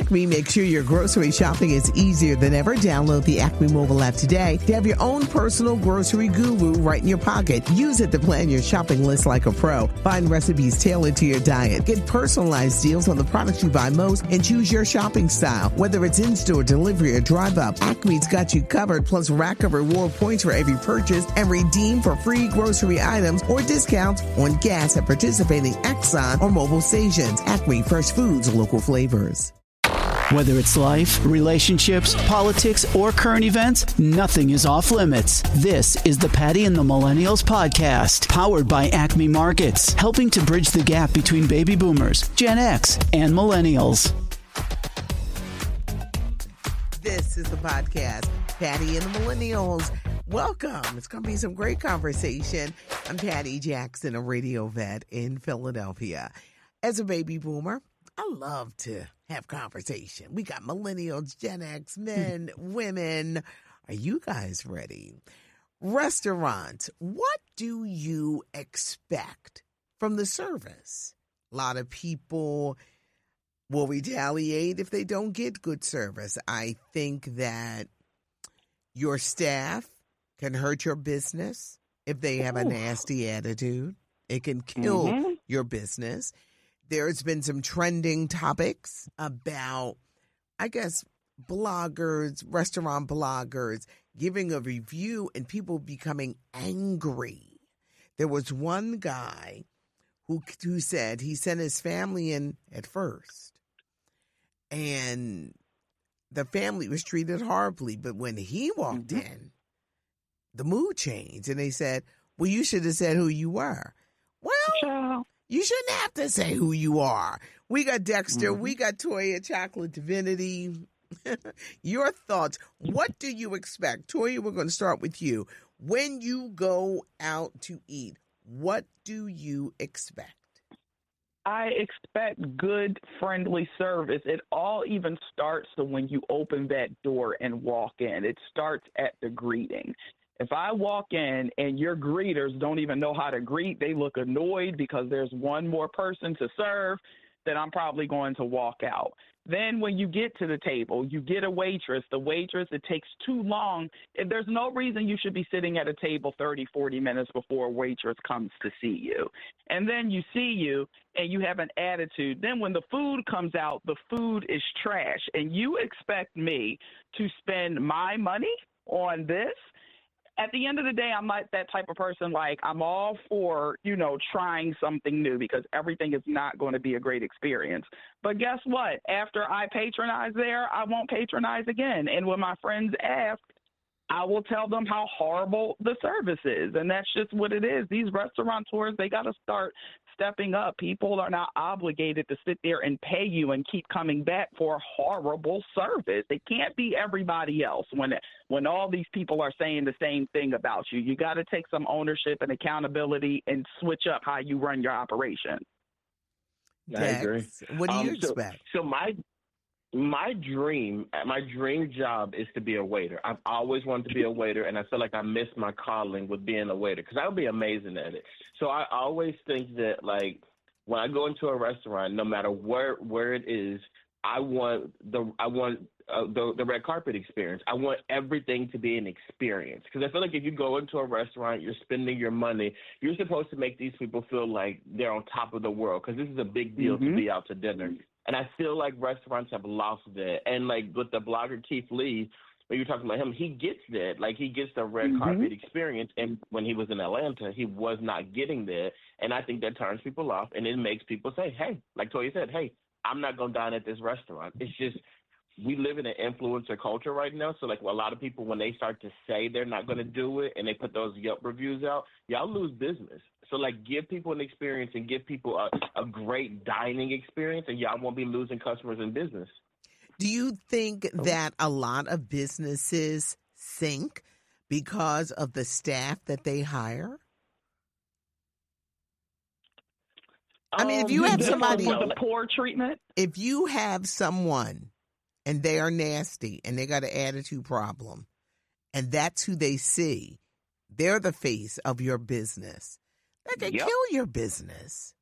Acme makes sure your grocery shopping is easier than ever. Download the Acme mobile app today to have your own personal grocery guru right in your pocket. Use it to plan your shopping list like a pro. Find recipes tailored to your diet. Get personalized deals on the products you buy most and choose your shopping style. Whether it's in-store, delivery, or drive-up, Acme's got you covered, plus rack of reward points for every purchase and redeem for free grocery items or discounts on gas at participating Exxon or Mobil stations. Acme Fresh Foods, local flavors. Whether it's life, relationships, politics, or current events, nothing is off limits. This is the Patty and the Millennials podcast, powered by Acme Markets, helping to bridge the gap between baby boomers, Gen X, and millennials. This is the podcast, Patty and the Millennials. Welcome. It's going to be some great conversation. I'm Patty Jackson, a radio vet in Philadelphia. As a baby boomer, I love to have conversation. We got millennials, Gen X, men, women. Are you guys ready? Restaurants, what do you expect from the service? A lot of people will retaliate if they don't get good service. I think that your staff can hurt your business if they have a nasty attitude. It can kill Mm-hmm. your business. There's been some trending topics about, I guess, bloggers, restaurant bloggers giving a review and people becoming angry. There was one guy who who said he sent his family in at first, and the family was treated horribly. But when he walked Mm-hmm. in, the mood changed, and they said, "Well, you should have said who you were." Well. You shouldn't have to say who you are. We got Dexter, Mm-hmm. we got Toya Chocolate Divinity. Your thoughts. What do you expect? Toya, we're going to start with you. When you go out to eat, what do you expect? I expect good, friendly service. It all even starts when you open that door and walk in. It starts at the greeting. If I walk in and your greeters don't even know how to greet, they look annoyed because there's one more person to serve, then I'm probably going to walk out. Then when you get to the table, you get a waitress. The waitress, it takes too long. There's no reason you should be sitting at a table 30, 40 minutes before a waitress comes to see you. And then you see you and you have an attitude. Then when the food comes out, the food is trash. And you expect me to spend my money on this? At the end of the day, I'm not that type of person. Like, I'm all for, you know, trying something new because everything is not going to be a great experience. But guess what? After I patronize there, I won't patronize again. And when my friends ask, I will tell them how horrible the service is. And that's just what it is. These restaurateurs, they got to start stepping up. People are not obligated to sit there and pay you and keep coming back for horrible service. It can't be everybody else when when all these people are saying the same thing about you. You got to take some ownership and accountability and switch up how you run your operation. I agree. What do you Um, so- expect? So my my dream my dream job is to be a waiter. I've always wanted to be a waiter, and I feel like I missed my calling with being a waiter because I would be amazing at it. So I always think that like when I go into a restaurant, no matter where where it is, I want the I want uh, the the red carpet experience. I want everything to be an experience because I feel like if you go into a restaurant, you're spending your money. You're supposed to make these people feel like they're on top of the world because this is a big deal to Mhm. be out to dinner. And I feel like restaurants have lost that. And like with the blogger Keith Lee, when you're talking about him, he gets that. Like he gets the red Mhm. carpet experience. And when he was in Atlanta, he was not getting that. And I think that turns people off, and it makes people say, "Hey," like Toya said, "Hey, I'm not gonna dine at this restaurant." It's just we live in an influencer culture right now. So like a lot of people, when they start to say they're not gonna do it, and they put those Yelp reviews out, y'all lose business. So like give people an experience and give people a, a great dining experience, and y'all won't be losing customers and business. Do you think Oh. that a lot of businesses sink because of the staff that they hire? I mean, if um, you have with the- somebody- with the poor treatment, If you have someone and they are nasty and they got an attitude problem, and that's who they see, they're the face of your business. That could Yep. kill your business.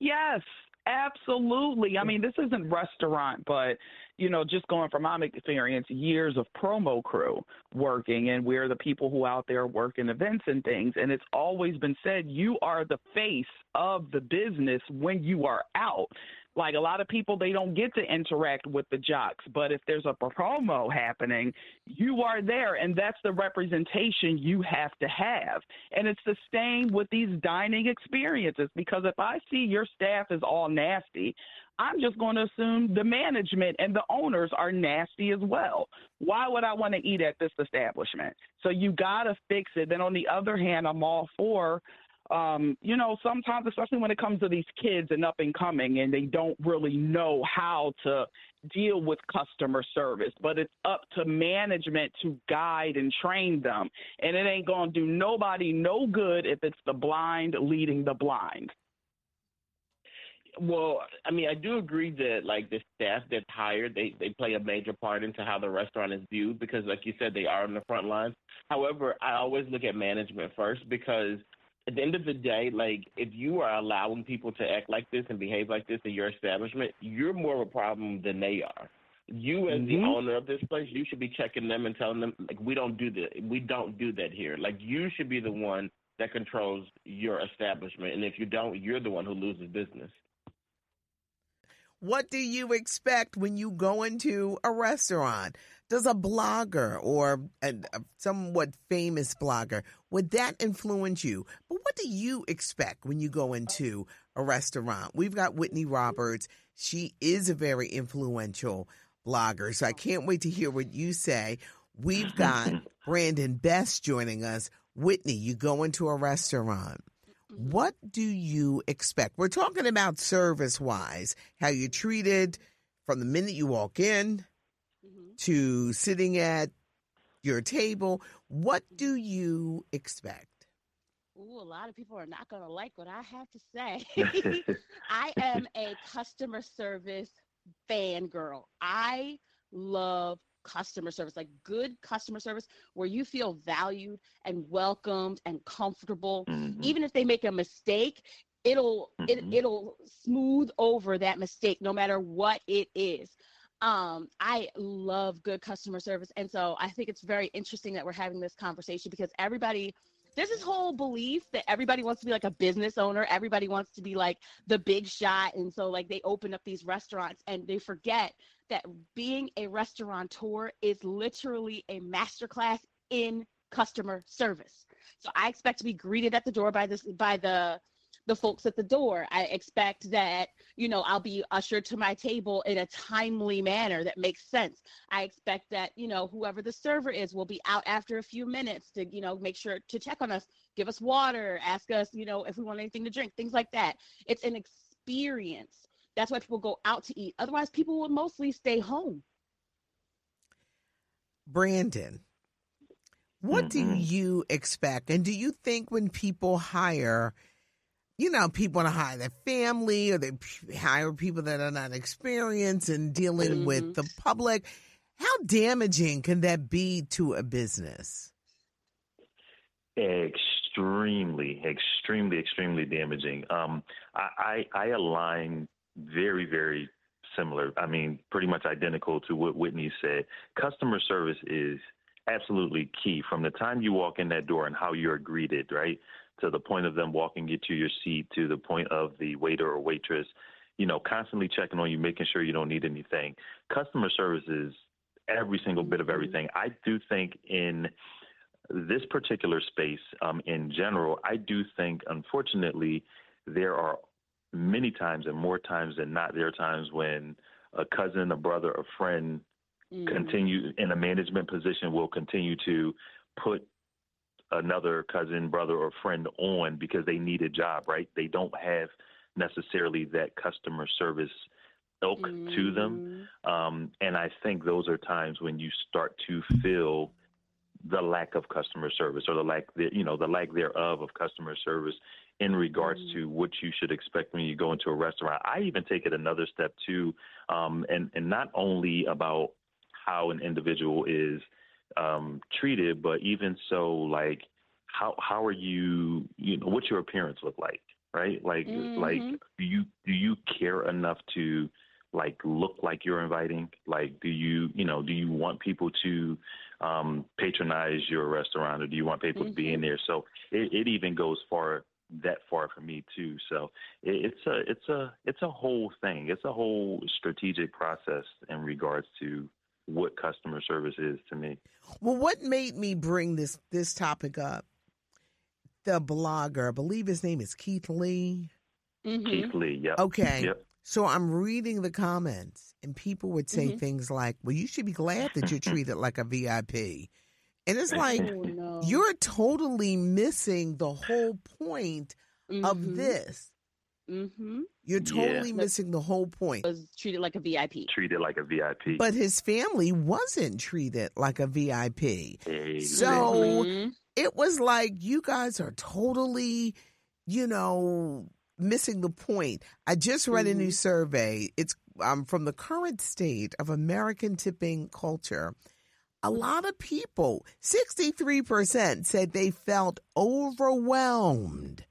Yes, Absolutely. I mean, this isn't restaurant, but you know, just going from my experience, years of promo crew working, and we're the people who out there working events and things. And it's always been said, you are the face of the business when you are out. Like a lot of people, they don't get to interact with the jocks, but if there's a promo happening, you are there, and that's the representation you have to have. And it's the same with these dining experiences because if I see your staff is all nasty, I'm just going to assume the management and the owners are nasty as well. Why would I want to eat at this establishment? So you got to fix it. Then on the other hand, I'm all for um, you know, sometimes, especially when it comes to these kids and up and coming, and they don't really know how to deal with customer service, but it's up to management to guide and train them. And it ain't going to do nobody no good if it's the blind leading the blind. Well, I mean, I do agree that like the staff that's hired, they they play a major part into how the restaurant is viewed because, like you said, they are on the front lines. However, I always look at management first because at the end of the day, like if you are allowing people to act like this and behave like this in your establishment, you're more of a problem than they are. You as mm-hmm. the owner of this place, you should be checking them and telling them like we don't do that. We don't do that here. Like you should be the one that controls your establishment, and if you don't, you're the one who loses business. What do you expect when you go into a restaurant? Does a blogger or a, a, somewhat famous blogger would that influence you? But what do you expect when you go into a restaurant? We've got Whitney Roberts. She is a very influential blogger, so I can't wait to hear what you say. We've got Brandon Best joining us. Whitney, you go into a restaurant. Mm-hmm. What do you expect? We're talking about service wise, how you're treated from the minute you walk in to sitting at your table. What do you expect? Ooh, a lot of people are not going to like what I have to say. I am a customer service fangirl. I love customer service, like good customer service where you feel valued and welcomed and comfortable. Mm-hmm. Even if they make a mistake, it'll mm-hmm. it, it'll smooth over that mistake no matter what it is um, I love good customer service. And so I think it's very interesting that we're having this conversation because everybody, there's this whole belief that everybody wants to be like a business owner. Everybody wants to be like the big shot. And so, like, they open up these restaurants and they forget that being a restaurateur is literally a masterclass in customer service. So I expect to be greeted at the door by this by the the folks at the door. I expect that, you know, I'll be ushered to my table in a timely manner that makes sense. I expect that, you know, whoever the server is will be out after a few minutes to, you know, make sure to check on us, give us water, ask us, you know, if we want anything to drink, things like that. It's an experience. That's why people go out to eat. Otherwise, people will mostly stay home. Brandon, what mm-hmm. do you expect? And do you think when people hire you know, people want to hire their family or they hire people that are not experienced in dealing mm-hmm. with the public. How damaging can that be to a business? Extremely, extremely, extremely damaging. Um, I, I, I align very, very similar. I mean, pretty much identical to what Whitney said. Customer service is absolutely key from the time you walk in that door and how you're greeted, right? To the point of them walking you to your seat, to the point of the waiter or waitress, you know, constantly checking on you, making sure you don't need anything. Customer service is every single bit of mm-hmm. everything. I do think in this particular space, um, in general, I do think, unfortunately, there are many times and more times than not, there are times when a cousin, a brother, a friend mm. continue in a management position will continue to put another cousin, brother, or friend on because they need a job, right? They don't have necessarily that customer service ilk mm. to them. Mm-hmm. Um, and I think those are times when you start to feel the lack of customer service or the lack, the, you know, the lack thereof of customer service in regards mm. to what you should expect when you go into a restaurant. I even take it another step too, um, and and not only about how an individual is um, treated, but even so, like how how are you? You know, what's your appearance look like? right? Like Mm-hmm. like do you do you care enough to like look like you're inviting? Like do you you know do you want people to um, patronize your restaurant or do you want people to be in there? So it, it even goes far that far for me too. So it, it's a it's a it's a whole thing. It's a whole strategic process in regards to what customer service is to me. Well, what made me bring this this topic up? The blogger, I believe his name is Keith Lee. Mhm. Keith Lee, yep. Okay. Yep. So I'm reading the comments, and people would say Mhm. things like, "Well, you should be glad that you're treated like a VIP," and it's like Oh, no. you're totally missing the whole point of Mhm. this. Mhm. You're Yeah. totally missing the whole point. was treated like a VIP. Treated like a VIP. But his family wasn't treated like a VIP. Exactly. So Mhm. it was like you guys are totally, you know, missing the point. I just read a new Mhm. survey. It's um, from the current state of American tipping culture. A lot of people, 63%, said they felt overwhelmed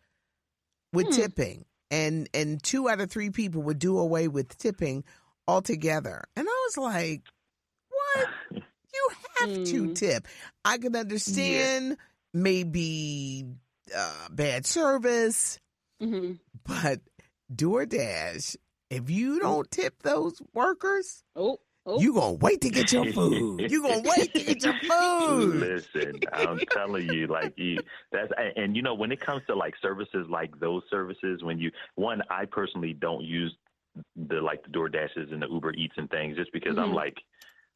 with Hmm. tipping. And and two out of three people would do away with tipping altogether. And I was like, what? You have to Mm. tip. I can understand maybe uh, bad service, Mhm. but DoorDash, if you don't tip those workers, Oh, oh. you gonna wait to get your food. You gonna wait to get your food. Listen, I'm telling you, like you, that's and, and you know when it comes to like services like those services, when you one, I personally don't use the like the Door Dashes and the Uber Eats and things just because I'm Mhm. like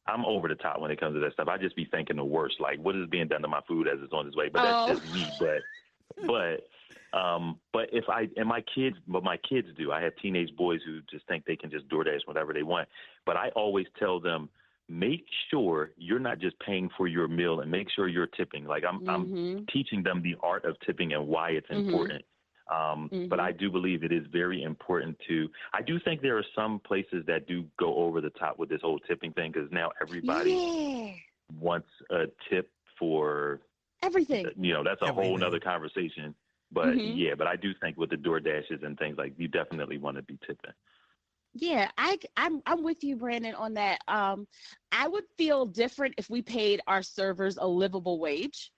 I'm over the top when it comes to that stuff. I just be thinking the worst, like what is being done to my food as it's on its way. But Oh. that's just me. But but um but if I and my kids but my kids do. I have teenage boys who just think they can just DoorDash whatever they want. But I always tell them make sure you're not just paying for your meal and make sure you're tipping. Like I'm I'm Mhm. teaching them the art of tipping and why it's Mhm. important. Um, But Mhm. I do believe it is very important to. I do think there are some places that do go over the top with this whole tipping thing because now everybody Yeah. wants a tip for Everything. you know that's a whole Everything. nother conversation. But Mhm. yeah, but I do think with the door dashes and things like you definitely want to be tipping. Yeah, I I'm I'm with you, Brandon, on that. Um, I would feel different if we paid our servers a livable wage.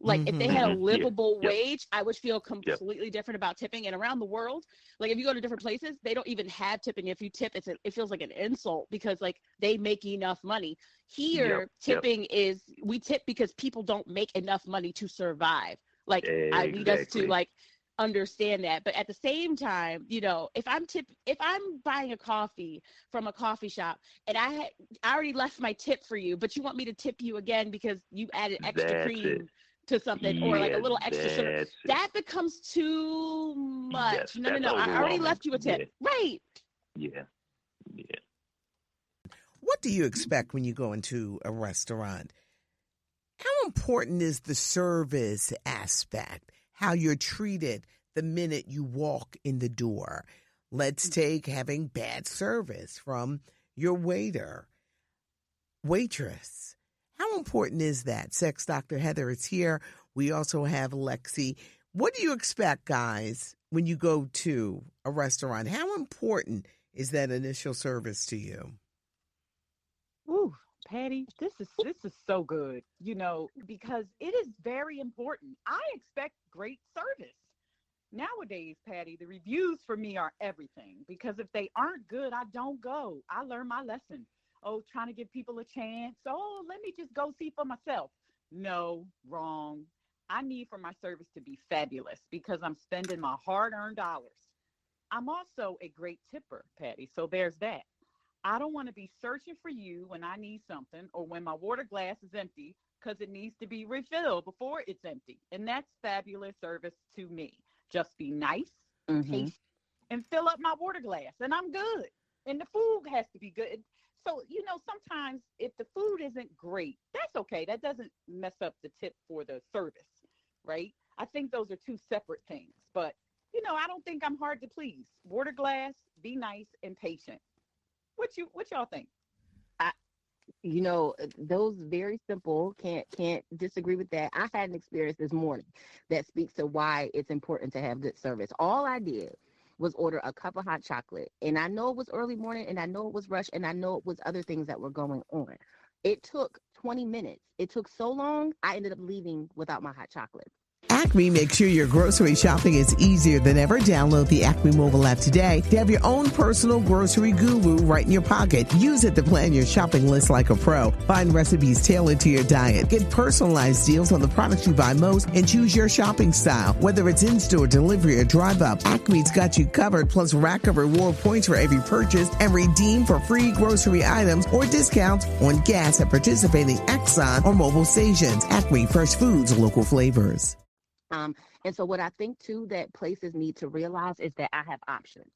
Like if they had a Mhm. Yeah. livable Yep. wage, I would feel completely different about tipping. And around the world, like if you go to different places, they don't even have tipping. If you tip, it's a, it feels like an insult because like they make enough money. Here, Yep, yep. tipping is we tip because people don't make enough money to survive. Like I need us to like understand that but at the same time you know if i'm tip if i'm buying a coffee from a coffee shop and i had i already left my tip for you but you want me to tip you again because you added extra That's cream it. to something or like a little extra sugar it. that becomes too much Yes, no no no i already left you a tip right Yeah, yeah. What do you expect when you go into a restaurant? How important is the service aspect? How you're treated the minute you walk in the door? Let's mm. take having bad service from your waiter, waitress. How important is that? Sex Dr. Heather is here. We also have Lexi. What do you expect, guys, when you go to a restaurant? How important is that initial service to you? Ooh, Patty, this is this is so good. You know, because it is very important. I expect great service. Nowadays, Patty, the reviews for me are everything because if they aren't good, I don't go. I learned my lesson. Oh, trying to give people a chance. Oh, let me just go see for myself. No, wrong. I need for my service to be fabulous because I'm spending my hard-earned dollars. I'm also a great tipper, Patty. So there's that. I don't want to be searching for you when I need something or when my water glass is empty because it needs to be refilled before it's empty. And that's fabulous service to me. Just be nice, mm-hmm. taste, and fill up my water glass, and I'm good. And the food has to be good. So, you know, sometimes if the food isn't great, that's okay. That doesn't mess up the tip for the service, right? I think those are two separate things. But, you know, I don't think I'm hard to please. Water glass, be nice and patient. What you what y'all think? I, you know uh, those very simple can't can't disagree with that. I had an experience this morning that speaks to why it's important to have good service. All i did was order a cup of hot chocolate and i know it was early morning and i know it was rush and i know it was other things that were going on. It took 20 minutes. It took so long i ended up leaving without my hot chocolate Acme makes sure your grocery shopping is easier than ever. Download the Acme mobile app today to have your own personal grocery guru right in your pocket. Use it to plan your shopping list like a pro. Find recipes tailored to your diet. Get personalized deals on the products you buy most and choose your shopping style. Whether it's in-store, delivery, or drive-up, Acme's got you covered plus rack of reward points for every purchase and redeem for free grocery items or discounts on gas at participating Exxon or Mobil stations. Acme Fresh Foods, local flavors. Um, and so what I think too that places need to realize is that I have options.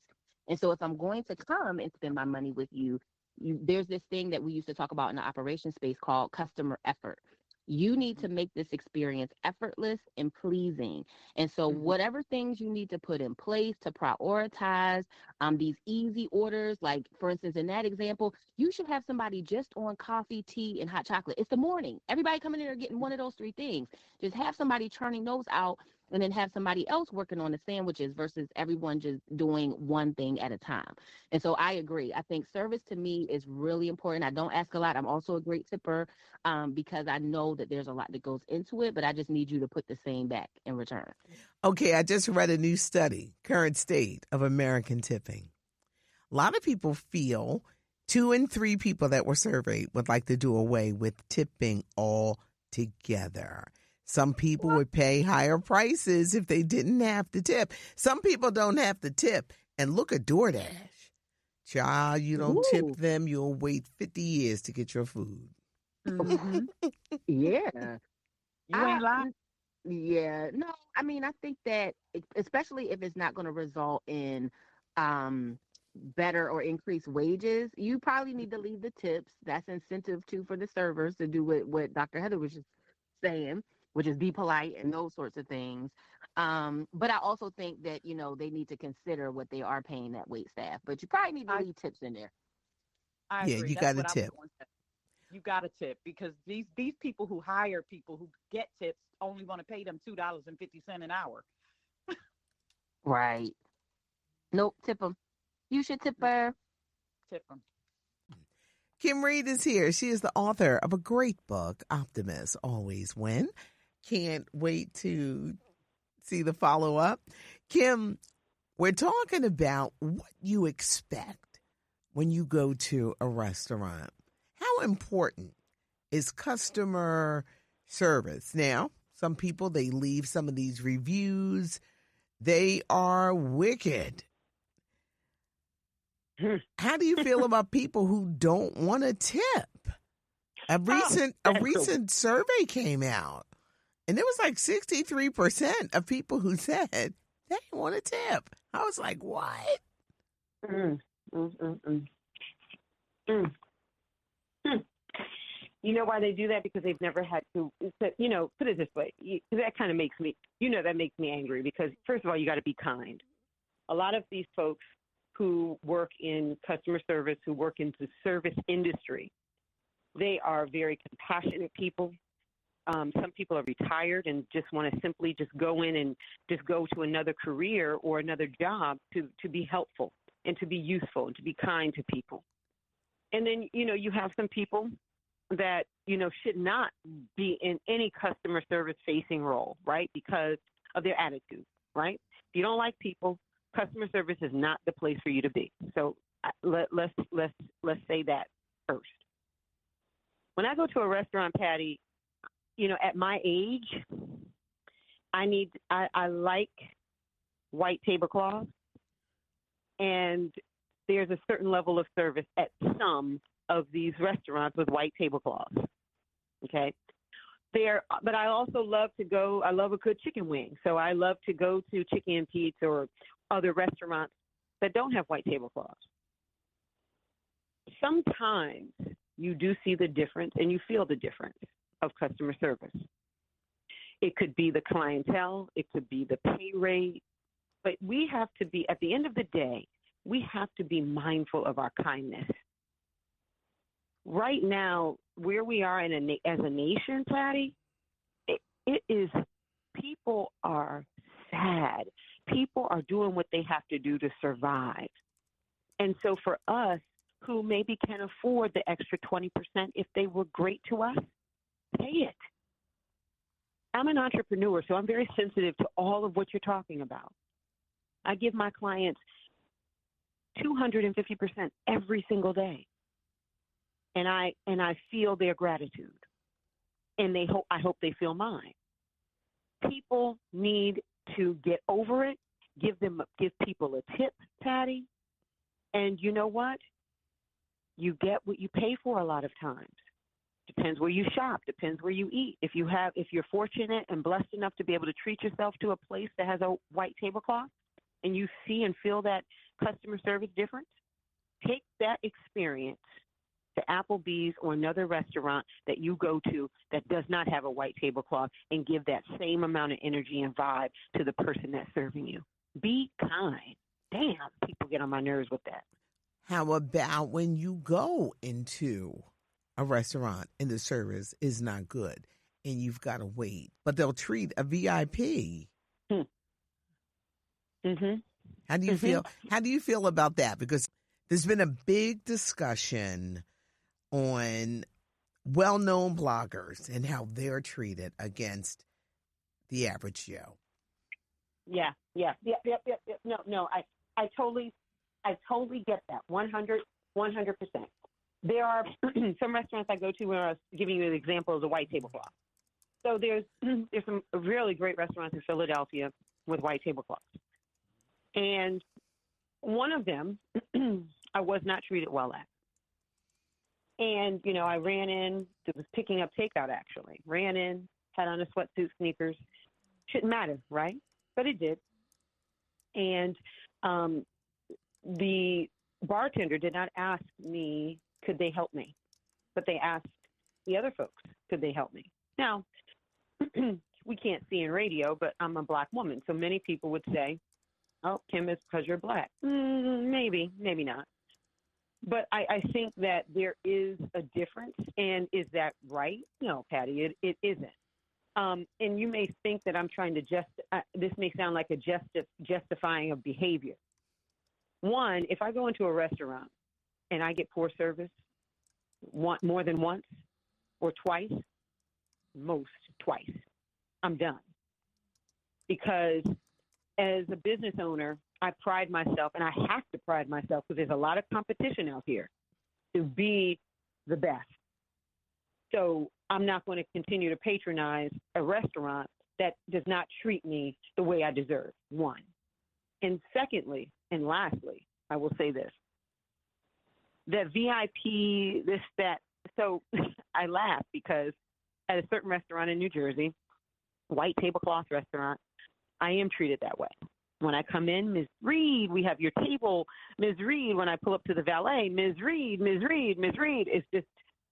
And so if I'm going to come and spend my money with you, you there's this thing that we used to talk about in the operation space called customer effort. You need to make this experience effortless and pleasing. And so, Mhm. whatever things you need to put in place to prioritize um, these easy orders, like for instance, in that example, you should have somebody just on coffee, tea, and hot chocolate. It's the morning. Everybody coming in there getting one of those three things. Just have somebody churning those out and then have somebody else working on the sandwiches versus everyone just doing one thing at a time. And so I agree. I think service to me is really important. I don't ask a lot. I'm also a great tipper um, because I know that there's a lot that goes into it, but I just need you to put the same back in return. Okay, I just read a new study, current state of American tipping. A lot of people feel two and three people that were surveyed would like to do away with tipping altogether. Some people would pay higher prices if they didn't have to tip. Some people don't have to tip. And look at DoorDash. Child, you don't Ooh. tip them, you'll wait 50 years to get your food. Mhm. Yeah. You ain't I- lying. Yeah, no, I mean, I think that especially if it's not going to result in um better or increased wages, you probably need to leave the tips. That's incentive too for the servers to do what what Dr. Heather was just saying, which is be polite and those sorts of things. Um, but I also think that you know they need to consider what they are paying that wait staff. But you probably need to I- leave tips in there. I Yeah, agree. you That's gotta what I was tip. going to say. You got a tip because these these people who hire people who get tips only want to pay them two dollars and fifty cent an hour. Right. Nope, tip them. You should tip her. Tip them. Kim Reed is here. She is the author of a great book, Optimist Always Win. Can't wait to see the follow up. Kim, we're talking about what you expect when you go to a restaurant. How important is customer service? Now, some people they leave some of these reviews. They are wicked. Hmm. How do you feel about people who don't want to tip? A oh, recent a that's a- recent survey came out, and it was like sixty three percent of people who said they didn't want to tip. I was like, what? Mm, mm, mm. You know why they do that? Because they've never had to. You know, put it this way. That kind of makes me. You know, that makes me angry because first of all, you got to be kind. A lot of these folks who work in customer service, who work in the service industry, they are very compassionate people. Um, some people are retired and just want to simply just go in and just go to another career or another job to to be helpful and to be useful and to be kind to people. And then, you know, you have some people that, you know, should not be in any customer service facing role, right? Because of their attitude, right? If you don't like people, customer service is not the place for you to be. So let, let's let's let's say that first. When I go to a restaurant, Patty, you know, at my age, I need I, I like white tablecloths and there's a certain level of service at some of these restaurants with white tablecloths. Okay. There, but I also love to go. I love a good chicken wing, so I love to go to Chickie's and Pete's or other restaurants that don't have white tablecloths. Sometimes you do see the difference and you feel the difference of customer service. It could be the clientele, it could be the pay rate, but we have to be, at the end of the day, we have to be mindful of our kindness. right now, where we are in a as a nation, Patty, it, it is people are sad. People are doing what they have to do to survive. And so for us who maybe can afford the extra 20% if they were great to us, pay it. I'm an entrepreneur, so I'm very sensitive to all of what you're talking about. I give my clients 250% every single day. And I and I feel their gratitude. And they hope I hope they feel mine. People need to get over it, give them give people a tip, Patty. And you know what? You get what you pay for a lot of times. Depends where you shop, depends where you eat. If you have if you're fortunate and blessed enough to be able to treat yourself to a place that has a white tablecloth and you see and feel that customer service difference, take that experience to Applebee's or another restaurant that you go to that does not have a white tablecloth and give that same amount of energy and vibe to the person that's serving you. Be kind. Damn, people get on my nerves with that. How about when you go into a restaurant and the service is not good and you've got to wait, but they'll treat a VIP? Hmm. Mhm. How do you Mhm. feel? How do you feel about that? Because there's been a big discussion on well-known bloggers and how they're treated against the average Joe. Yeah, yeah, yeah, yeah, yeah, yeah. No, no, I, I totally, I totally get that. 100, 100 percent. There are some restaurants I go to where I was giving you an example of the white tablecloth. So there's there's some really great restaurants in Philadelphia with white tablecloths, and one of them I was not treated well at. And you know, I ran in. It was picking up takeout actually. Ran in, had on a sweatsuit, sneakers. Shouldn't matter, right? But it did. And um, the bartender did not ask me, could they help me? But they asked the other folks, could they help me? Now, we can't see in radio, but I'm a black woman. So many people would say, oh, Kim, it's because you're black. Mm, maybe, maybe not. But I, I think that there is a difference. And is that right? No, Patty, it, it isn't. Um, and you may think that I'm trying to just, uh, this may sound like a justi- justifying of behavior. One, if I go into a restaurant and I get poor service one, more than once or twice, most twice, I'm done. Because as a business owner, I pride myself, and I have to pride myself because there's a lot of competition out here to be the best. So I'm not going to continue to patronize a restaurant that does not treat me the way I deserve. One. And secondly, and lastly, I will say this that VIP, this, that. So I laugh because at a certain restaurant in New Jersey, white tablecloth restaurant, I am treated that way. When I come in, Ms. Reed, we have your table. Ms. Reed, when I pull up to the valet, Ms. Reed, Ms. Reed, Ms. Reed, it's just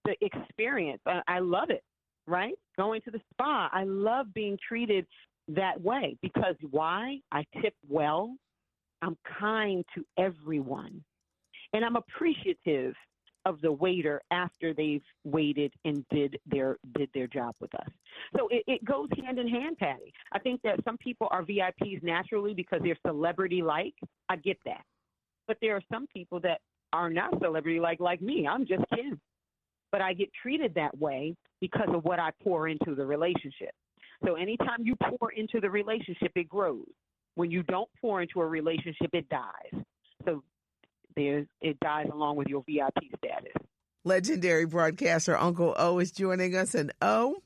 the experience. I, I love it, right? Going to the spa, I love being treated that way because why? I tip well. I'm kind to everyone. And I'm appreciative of the waiter after they've waited and did their did their job with us. So it, it goes hand in hand, Patty. I think that some people are VIPs naturally because they're celebrity like. I get that. But there are some people that are not celebrity like like me. I'm just Kim. But I get treated that way because of what I pour into the relationship. So anytime you pour into the relationship, it grows. When you don't pour into a relationship, it dies. There's it dies along with your VIP status. Legendary broadcaster Uncle O is joining us. And O,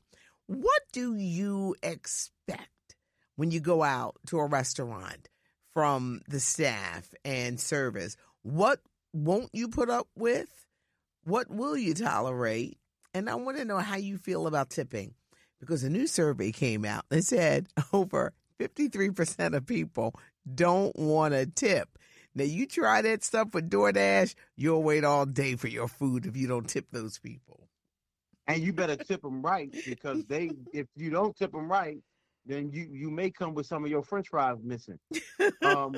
what do you expect when you go out to a restaurant from the staff and service? What won't you put up with? What will you tolerate? And I want to know how you feel about tipping because a new survey came out that said over 53% of people don't want to tip. Now, you try that stuff with DoorDash, you'll wait all day for your food if you don't tip those people. And you better tip them right because they, if you don't tip them right, then you you may come with some of your French fries missing. Um,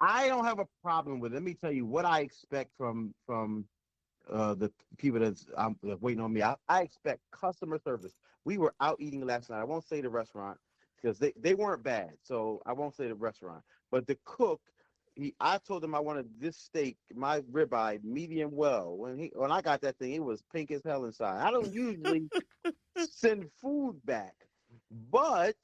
I don't have a problem with. It. Let me tell you what I expect from from uh, the people that's um, waiting on me. I, I expect customer service. We were out eating last night. I won't say the restaurant because they, they weren't bad, so I won't say the restaurant. But the cook, he I told him I wanted this steak, my ribeye, medium well. When he when I got that thing, it was pink as hell inside. I don't usually send food back, but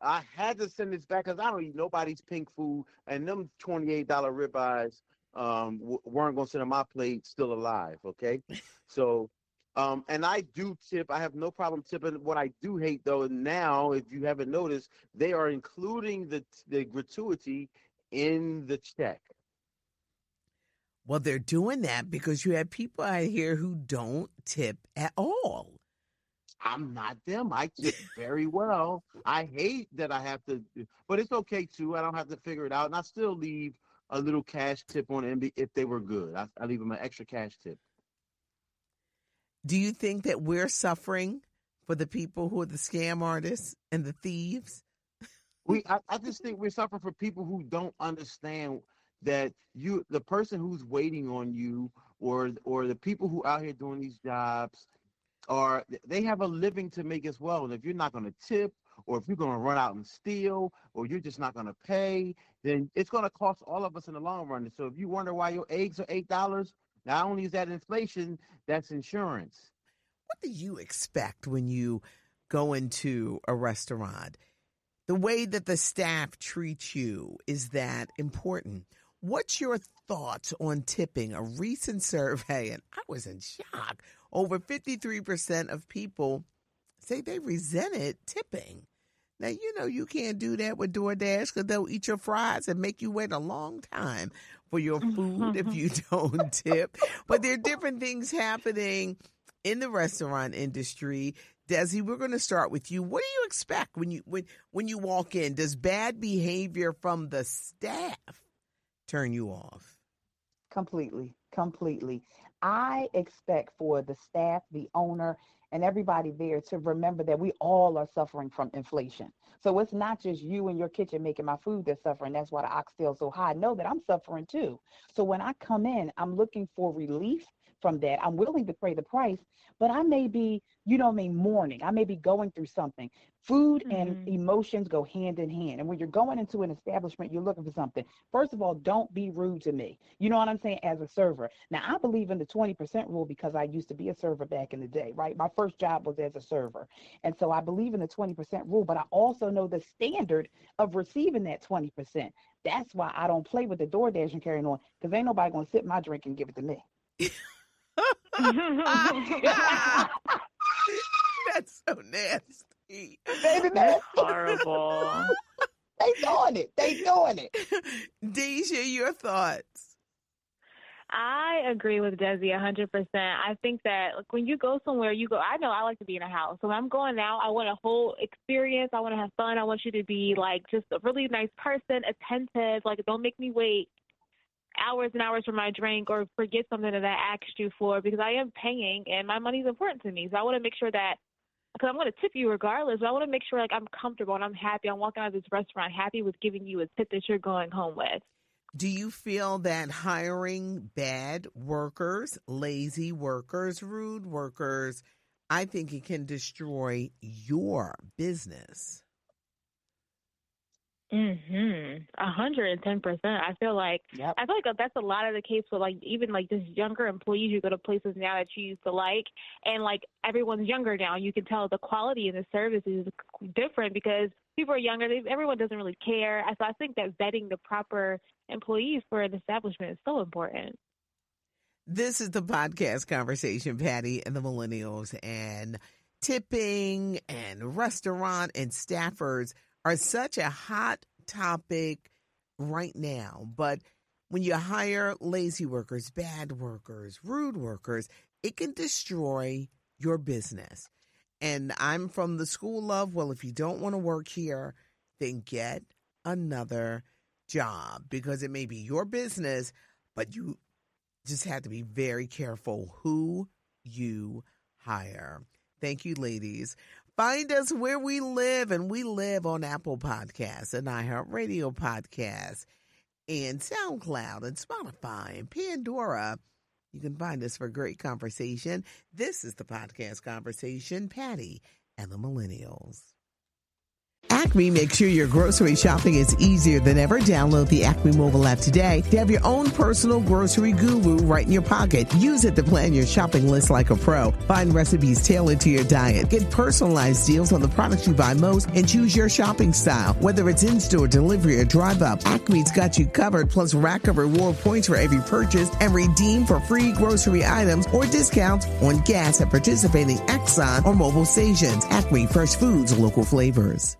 I had to send this back because I don't eat nobody's pink food, and them twenty eight dollar ribeyes um, w- weren't going to sit on my plate still alive. Okay, so um, and I do tip. I have no problem tipping. What I do hate though now, if you haven't noticed, they are including the the gratuity in the check. Well, they're doing that because you have people out here who don't tip at all. I'm not them. I tip very well. I hate that I have to, but it's okay too. I don't have to figure it out, and I still leave a little cash tip on MB if they were good. I, I leave them an extra cash tip. Do you think that we're suffering for the people who are the scam artists and the thieves? We, I, I just think we're suffering for people who don't understand that you, the person who's waiting on you, or or the people who out here doing these jobs, are they have a living to make as well. And if you're not going to tip, or if you're going to run out and steal, or you're just not going to pay, then it's going to cost all of us in the long run. So if you wonder why your eggs are eight dollars, not only is that inflation, that's insurance. What do you expect when you go into a restaurant? The way that the staff treats you is that important. What's your thoughts on tipping? A recent survey, and I was in shock. Over 53% of people say they resented tipping. Now, you know, you can't do that with DoorDash because they'll eat your fries and make you wait a long time for your food if you don't tip. But there are different things happening in the restaurant industry. Desi, we're going to start with you. What do you expect when you when when you walk in? Does bad behavior from the staff turn you off? Completely, completely. I expect for the staff, the owner, and everybody there to remember that we all are suffering from inflation. So it's not just you in your kitchen making my food that's suffering. That's why the oxtail's so high. Know that I'm suffering too. So when I come in, I'm looking for relief from that. I'm willing to pay the price, but I may be, you know, what I mean, mourning. I may be going through something. Food and mm-hmm. emotions go hand in hand. And when you're going into an establishment, you're looking for something. First of all, don't be rude to me. You know what I'm saying? As a server. Now, I believe in the 20% rule because I used to be a server back in the day, right? My first job was as a server. And so I believe in the 20% rule, but I also know the standard of receiving that 20%. That's why I don't play with the DoorDash and carrying on because ain't nobody going to sip my drink and give it to me. That's so nasty. Baby, that's horrible. they doing it. They doing it. Deja, your thoughts. I agree with Desi a hundred percent. I think that like when you go somewhere, you go. I know I like to be in a house, so when I'm going out, I want a whole experience. I want to have fun. I want you to be like just a really nice person, attentive. Like don't make me wait hours and hours for my drink or forget something that I asked you for because I am paying and my money's important to me. So I want to make sure that because I'm going to tip you regardless. But I want to make sure like I'm comfortable and I'm happy. I'm walking out of this restaurant happy with giving you a tip that you're going home with. Do you feel that hiring bad workers, lazy workers, rude workers, I think it can destroy your business? Mhm. A hundred and ten percent. I feel like Yep. I feel like that's a lot of the case with like even like just younger employees. You go to places now that you used to like, and like everyone's younger now. You can tell the quality and the service is different because people are younger. They, everyone doesn't really care. So I think that vetting the proper employees for an establishment is so important. This is the podcast conversation, Patty and the millennials, and tipping and restaurant and staffers are such a hot topic right now. But when you hire lazy workers, bad workers, rude workers, it can destroy your business. And I'm from the school of, well, if you don't want to work here, then get another job because it may be your business, but you just have to be very careful who you hire. Thank you, ladies. Find us where we live, and we live on Apple Podcasts and iHeartRadio Podcasts and SoundCloud and Spotify and Pandora. You can find us for great conversation. This is the podcast conversation, Patty and the Millennials. Acme makes sure your grocery shopping is easier than ever. Download the Acme mobile app today to have your own personal grocery guru right in your pocket. Use it to plan your shopping list like a pro. Find recipes tailored to your diet. Get personalized deals on the products you buy most and choose your shopping style. Whether it's in-store, delivery, or drive up, Acme's got you covered plus rack of reward points for every purchase and redeem for free grocery items or discounts on gas at participating Exxon or Mobil stations. Acme Fresh Foods, local flavors.